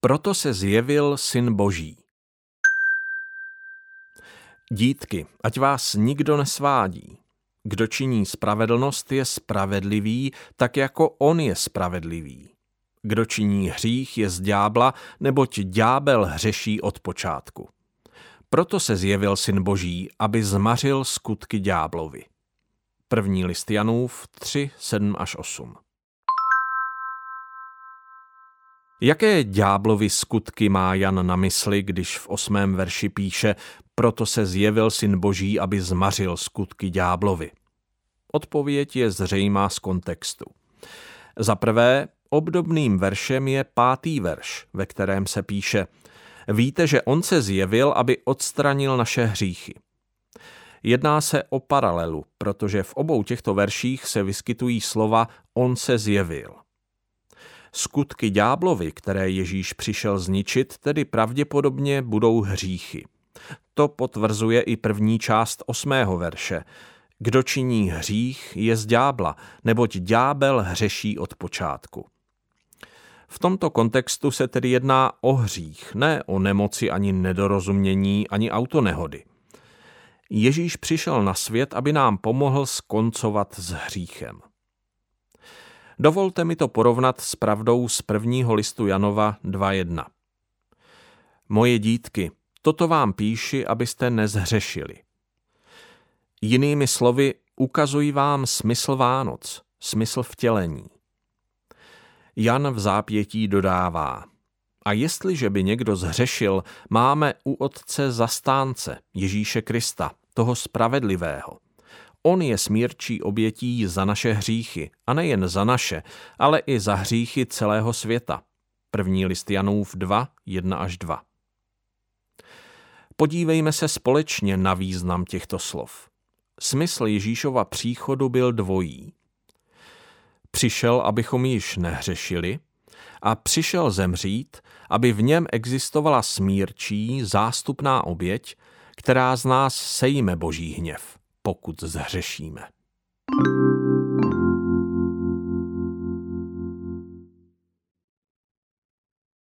Proto se zjevil Syn Boží. Dítky, ať vás nikdo nesvádí. Kdo činí spravedlnost, je spravedlivý, tak jako on je spravedlivý. Kdo činí hřích, je z ďábla, neboť ďábel hřeší od počátku. Proto se zjevil Syn Boží, aby zmařil skutky ďáblovi. První list Janův 3, 7 až 8. Jaké ďáblovi skutky má Jan na mysli, když v osmém verši píše, proto se zjevil syn boží, aby zmařil skutky ďáblovi? Odpověď je zřejmá z kontextu. Za prvé, obdobným veršem je pátý verš, ve kterém se píše Víte, že on se zjevil, aby odstranil naše hříchy. Jedná se o paralelu, protože v obou těchto verších se vyskytují slova on se zjevil – Skutky ďáblovi, které Ježíš přišel zničit, tedy pravděpodobně budou hříchy. To potvrzuje i první část osmého verše. Kdo činí hřích, je z ďábla, neboť ďábel hřeší od počátku. V tomto kontextu se tedy jedná o hřích, ne o nemoci ani nedorozumění, ani autonehody. Ježíš přišel na svět, aby nám pomohl skoncovat s hříchem. Dovolte mi to porovnat s pravdou z prvního listu Janova 2.1. Moje dítky, toto vám píši, abyste nezhřešili. Jinými slovy, ukazují vám smysl Vánoc, smysl vtělení. Jan v zápětí dodává, a jestliže by někdo zhřešil, máme u Otce zastánce, Ježíše Krista, toho spravedlivého – On je smírčí obětí za naše hříchy, a nejen za naše, ale i za hříchy celého světa. První list Janův 2, 1 až 2. Podívejme se společně na význam těchto slov. Smysl Ježíšova příchodu byl dvojí. Přišel, abychom již nehřešili, a přišel zemřít, aby v něm existovala smírčí, zástupná oběť, která z nás sejme boží hněv pokud zhřešíme. thank you